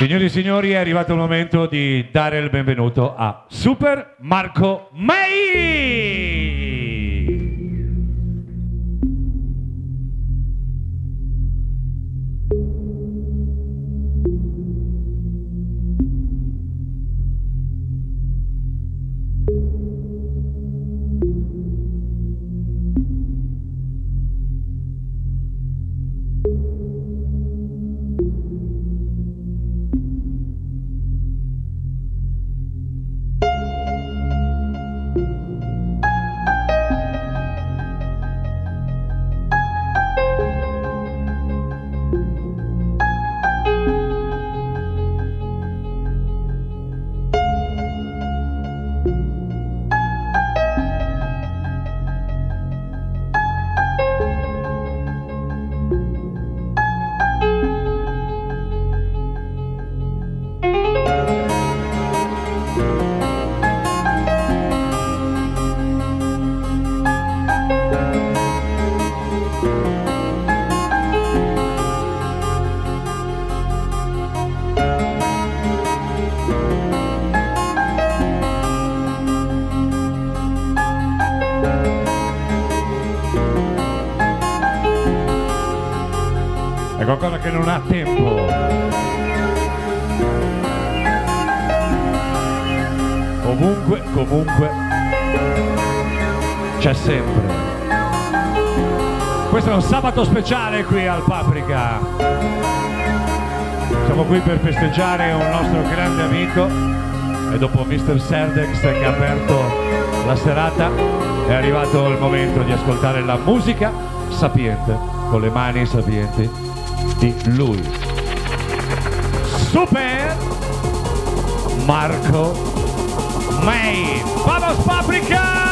Signori e signori, è arrivato il momento di dare il benvenuto a Super Marco May! Questo è un sabato speciale qui al Paprika. Siamo qui per festeggiare un nostro grande amico e dopo Mr. Serdex che ha aperto la serata è arrivato il momento di ascoltare la musica sapiente con le mani sapienti di lui. Super Marco May. Vamos Paprika!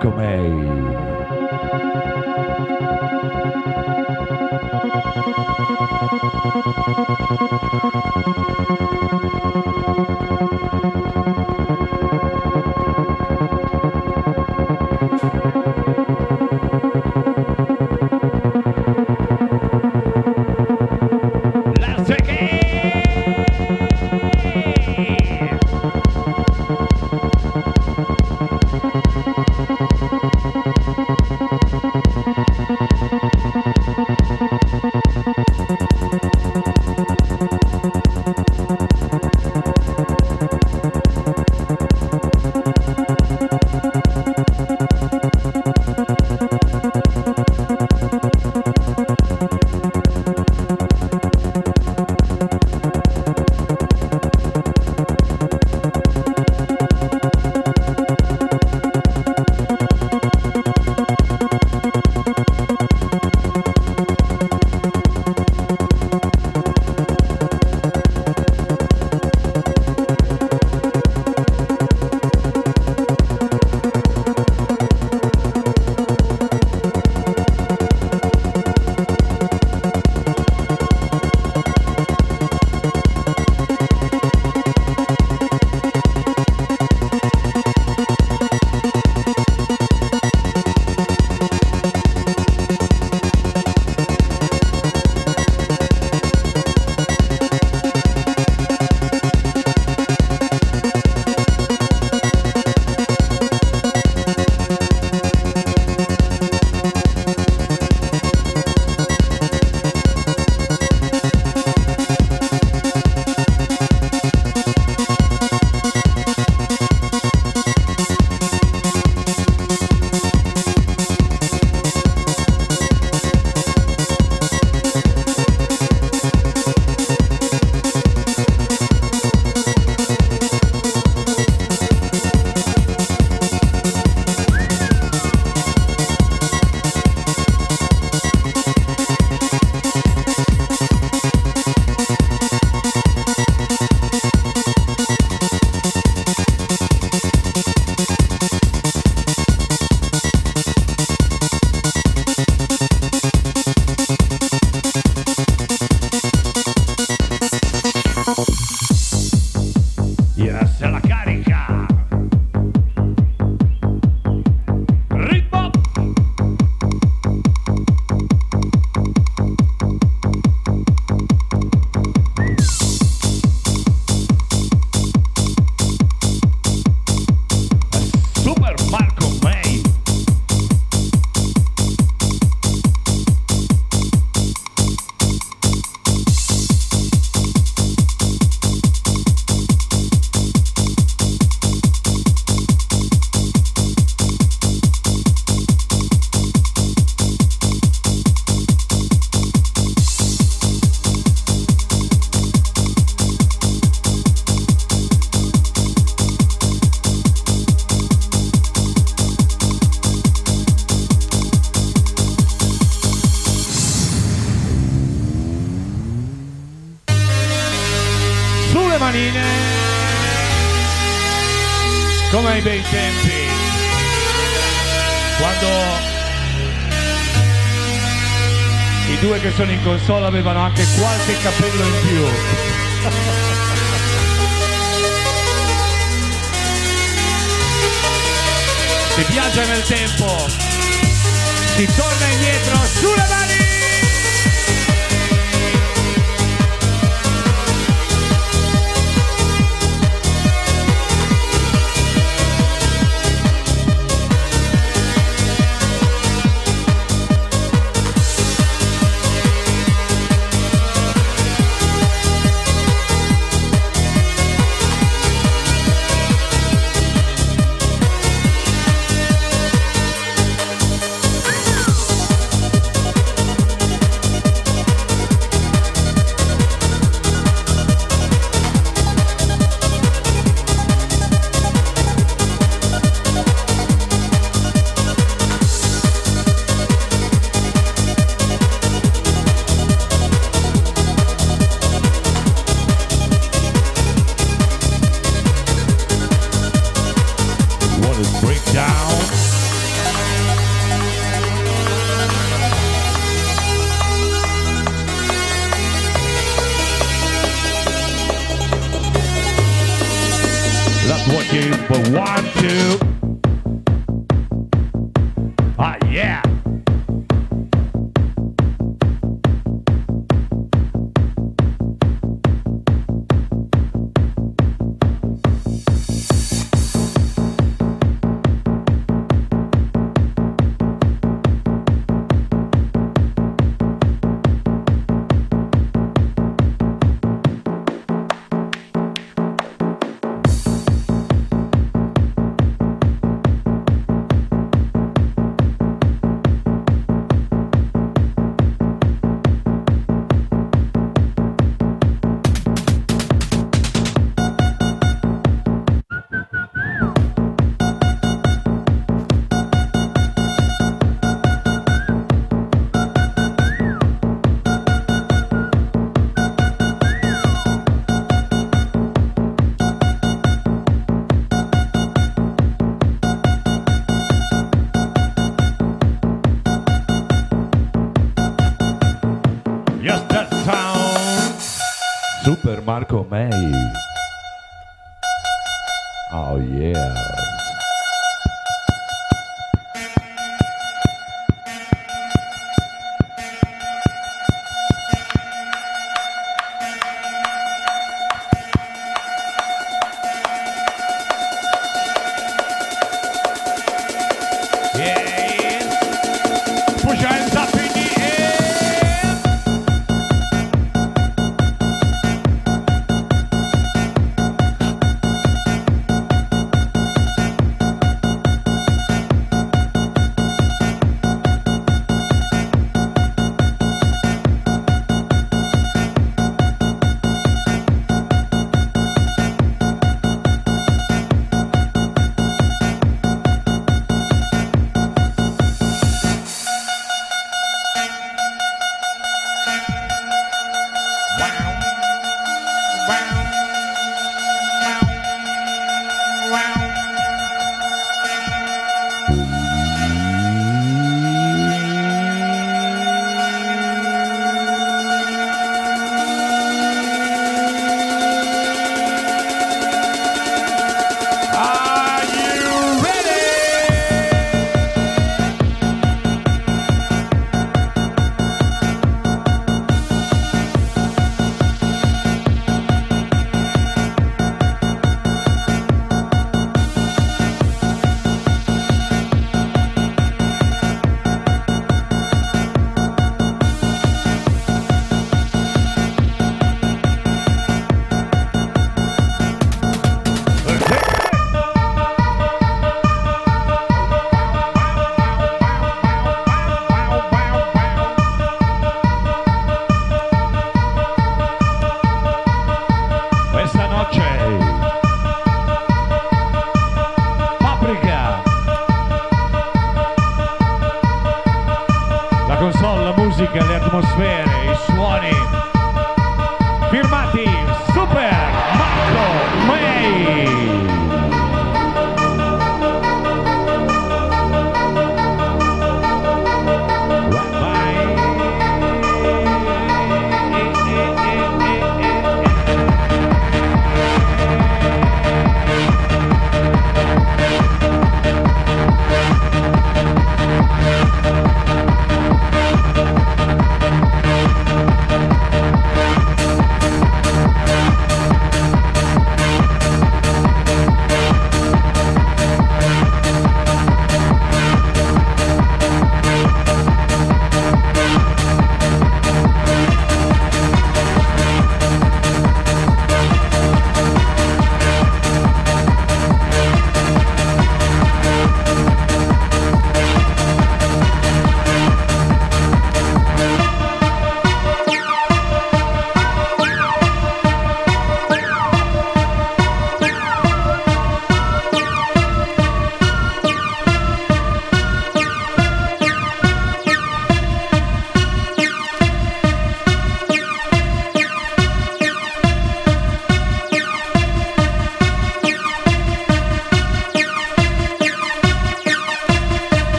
Super console avevano anche qualche capello in più. Si viaggia nel tempo, si torna indietro Marco May. Oh, yeah.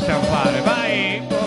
Possiamo fare. Vai!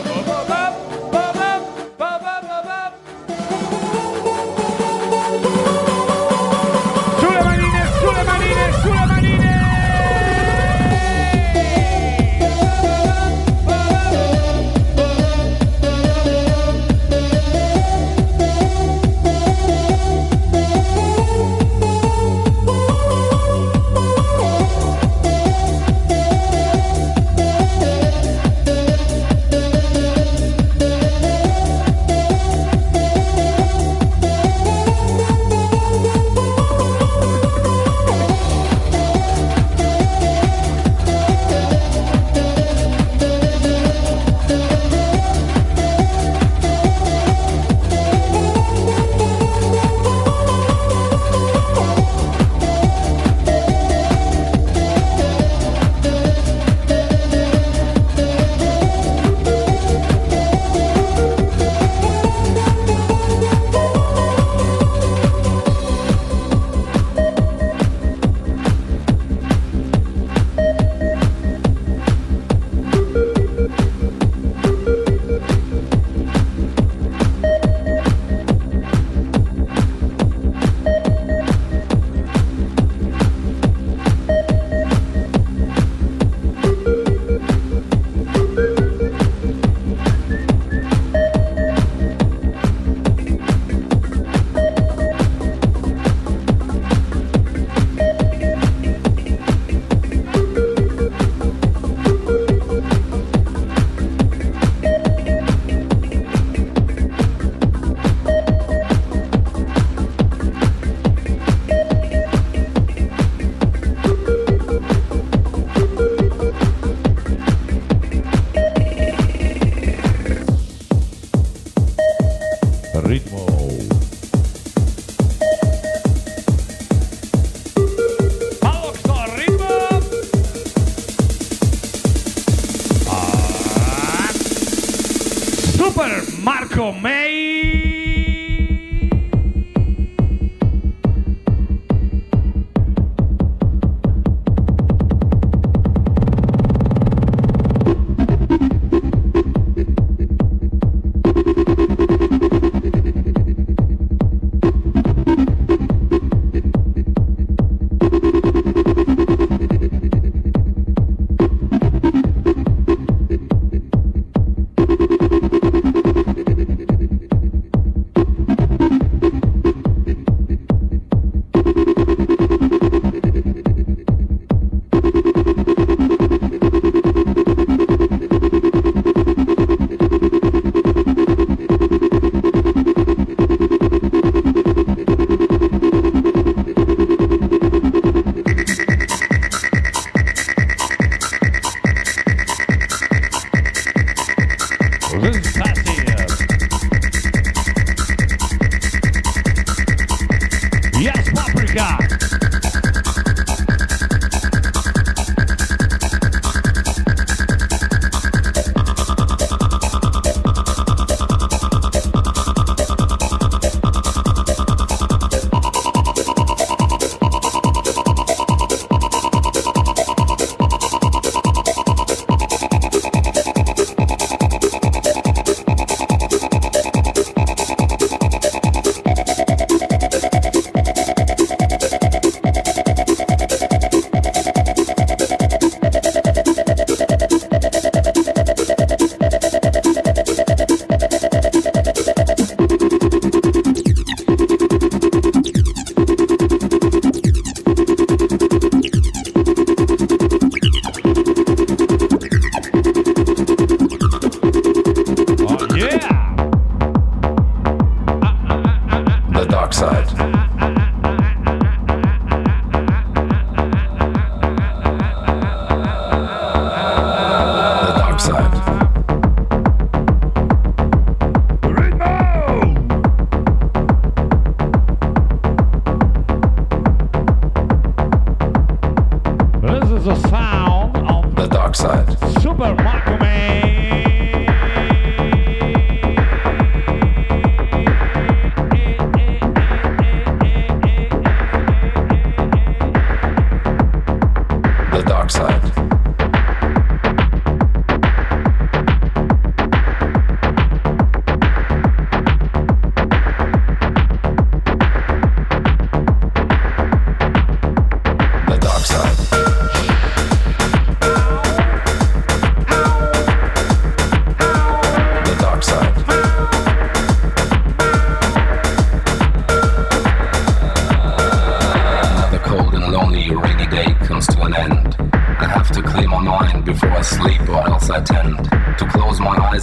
outside.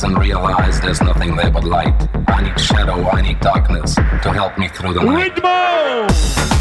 eyes and realize there's nothing there but light. I need shadow, I need darkness to help me through the night. Ritmo!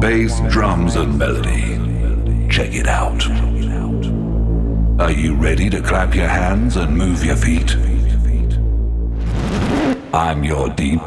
bass, drums, and melody. Check it out. Are you ready to clap your hands and move your feet? I'm your deep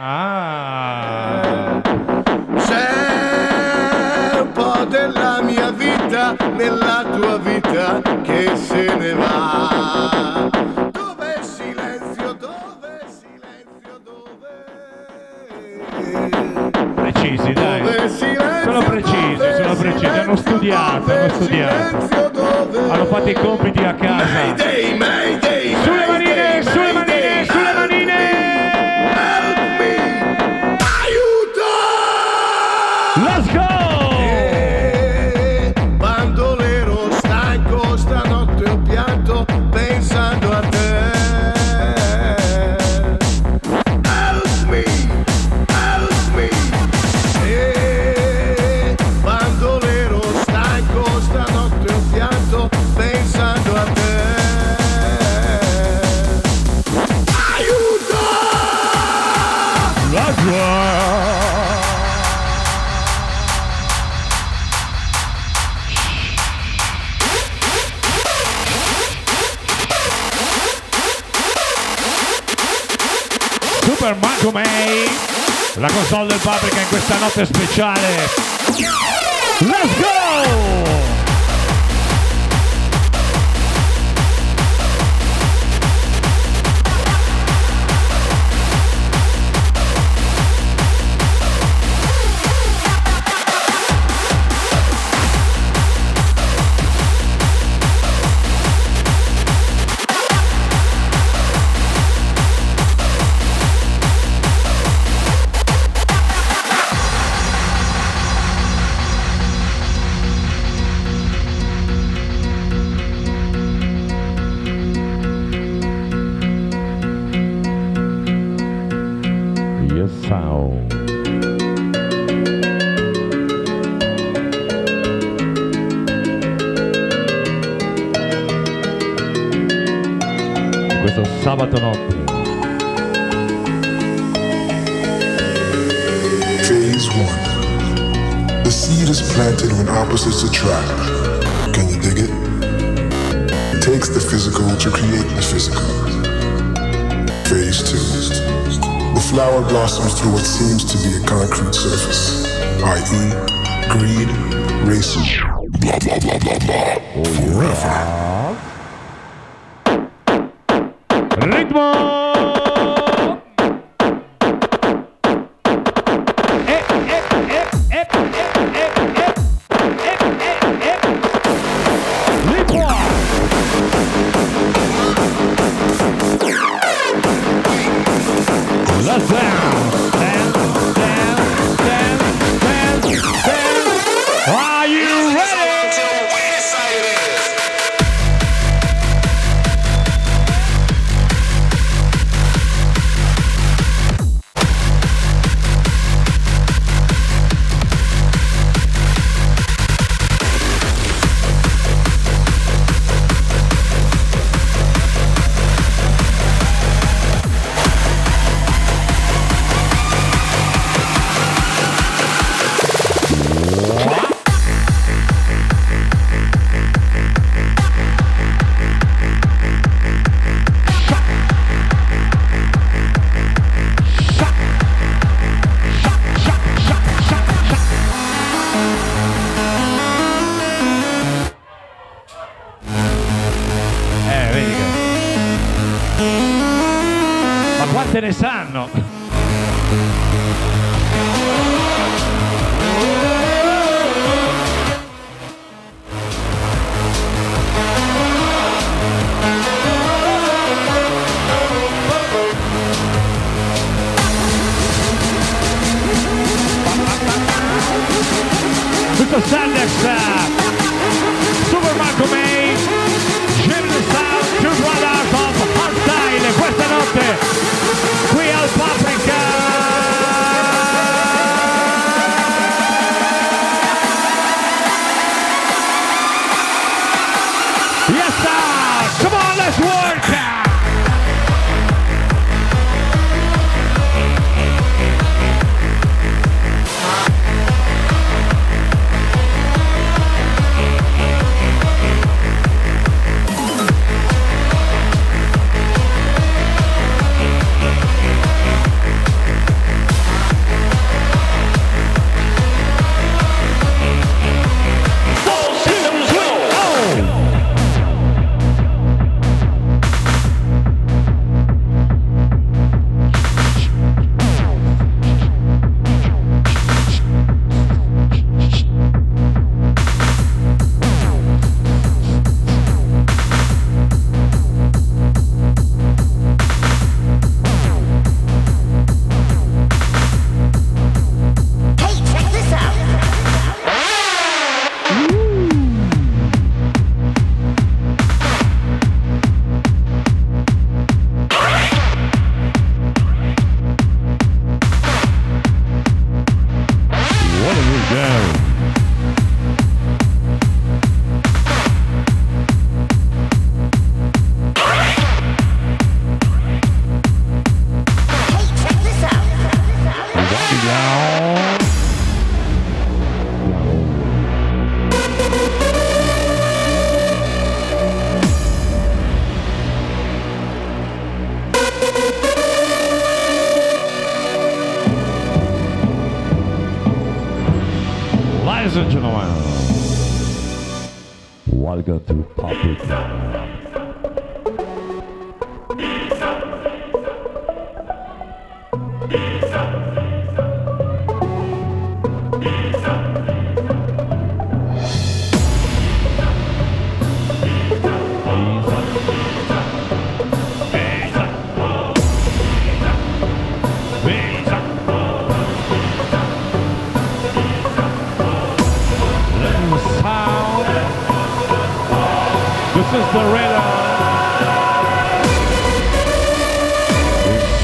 Ah. C'è un po' della mia vita nella tua vita che se ne va. Dove silenzio, dove silenzio, dove? Precisi, dai. Dove silenzio, sono precisi, sono precisi. Hanno studiato, hanno studiato. Hanno fatto i compiti a casa. Mayday, mayday. Paprika in questa notte speciale. Gorilla.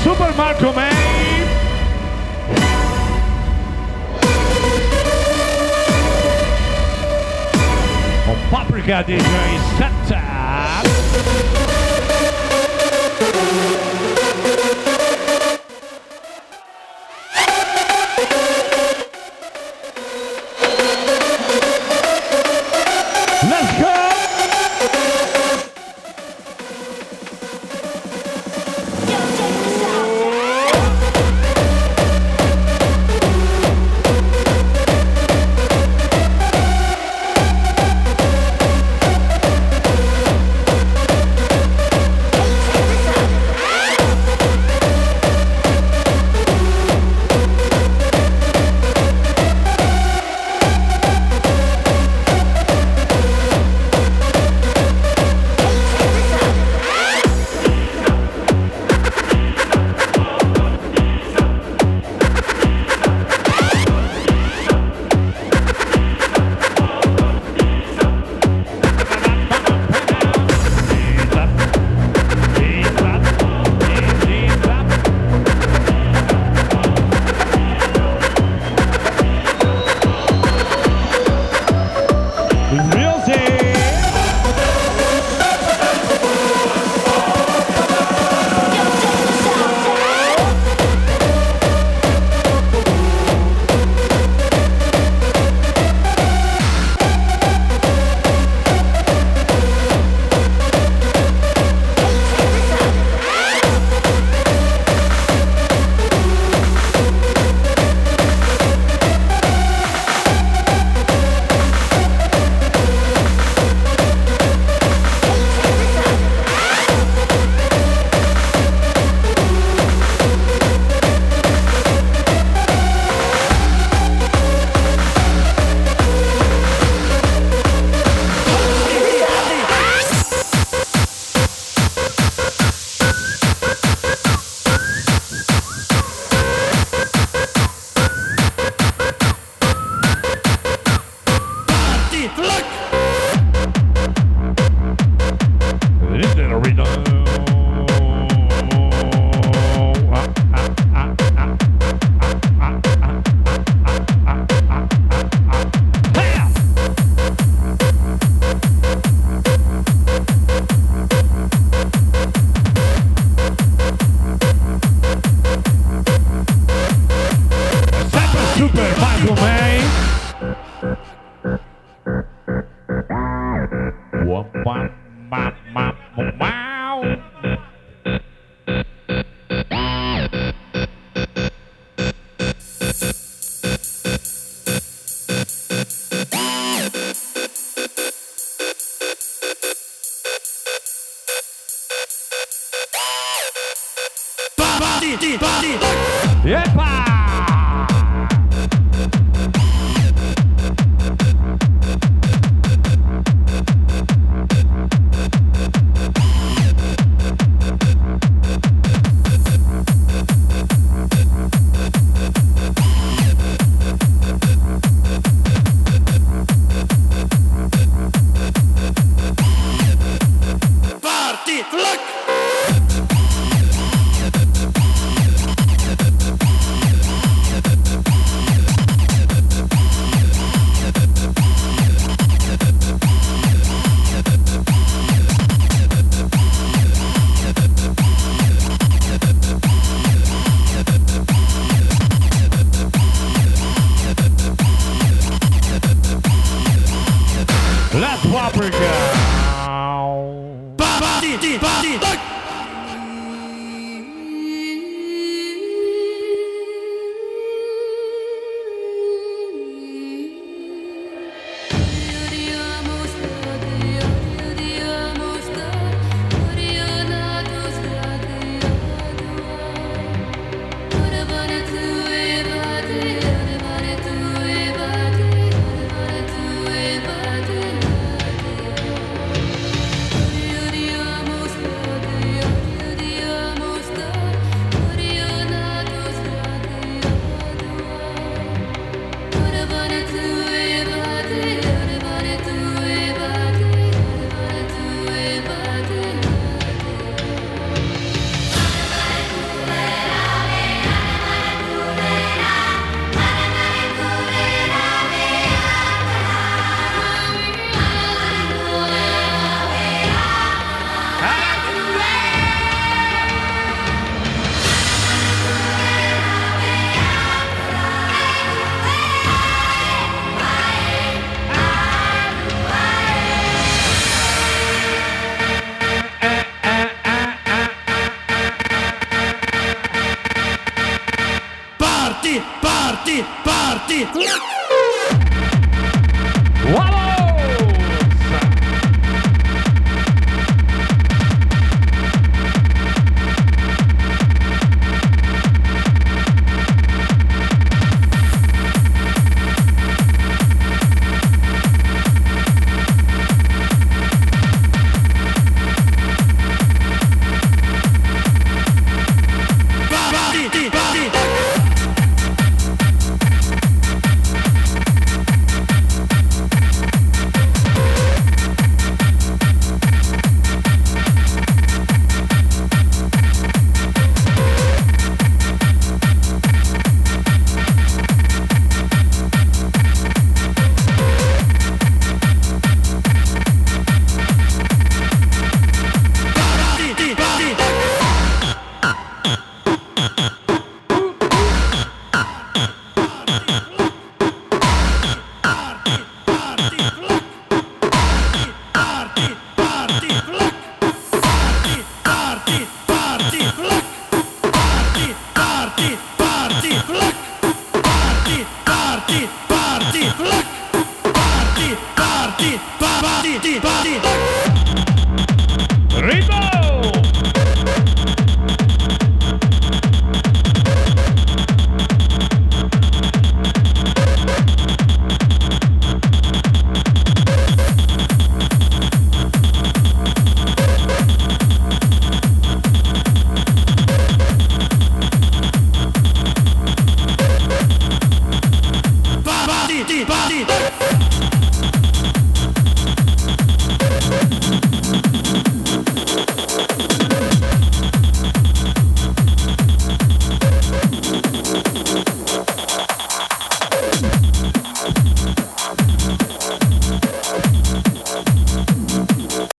Super Marco Man. Com Paprika DJ Set.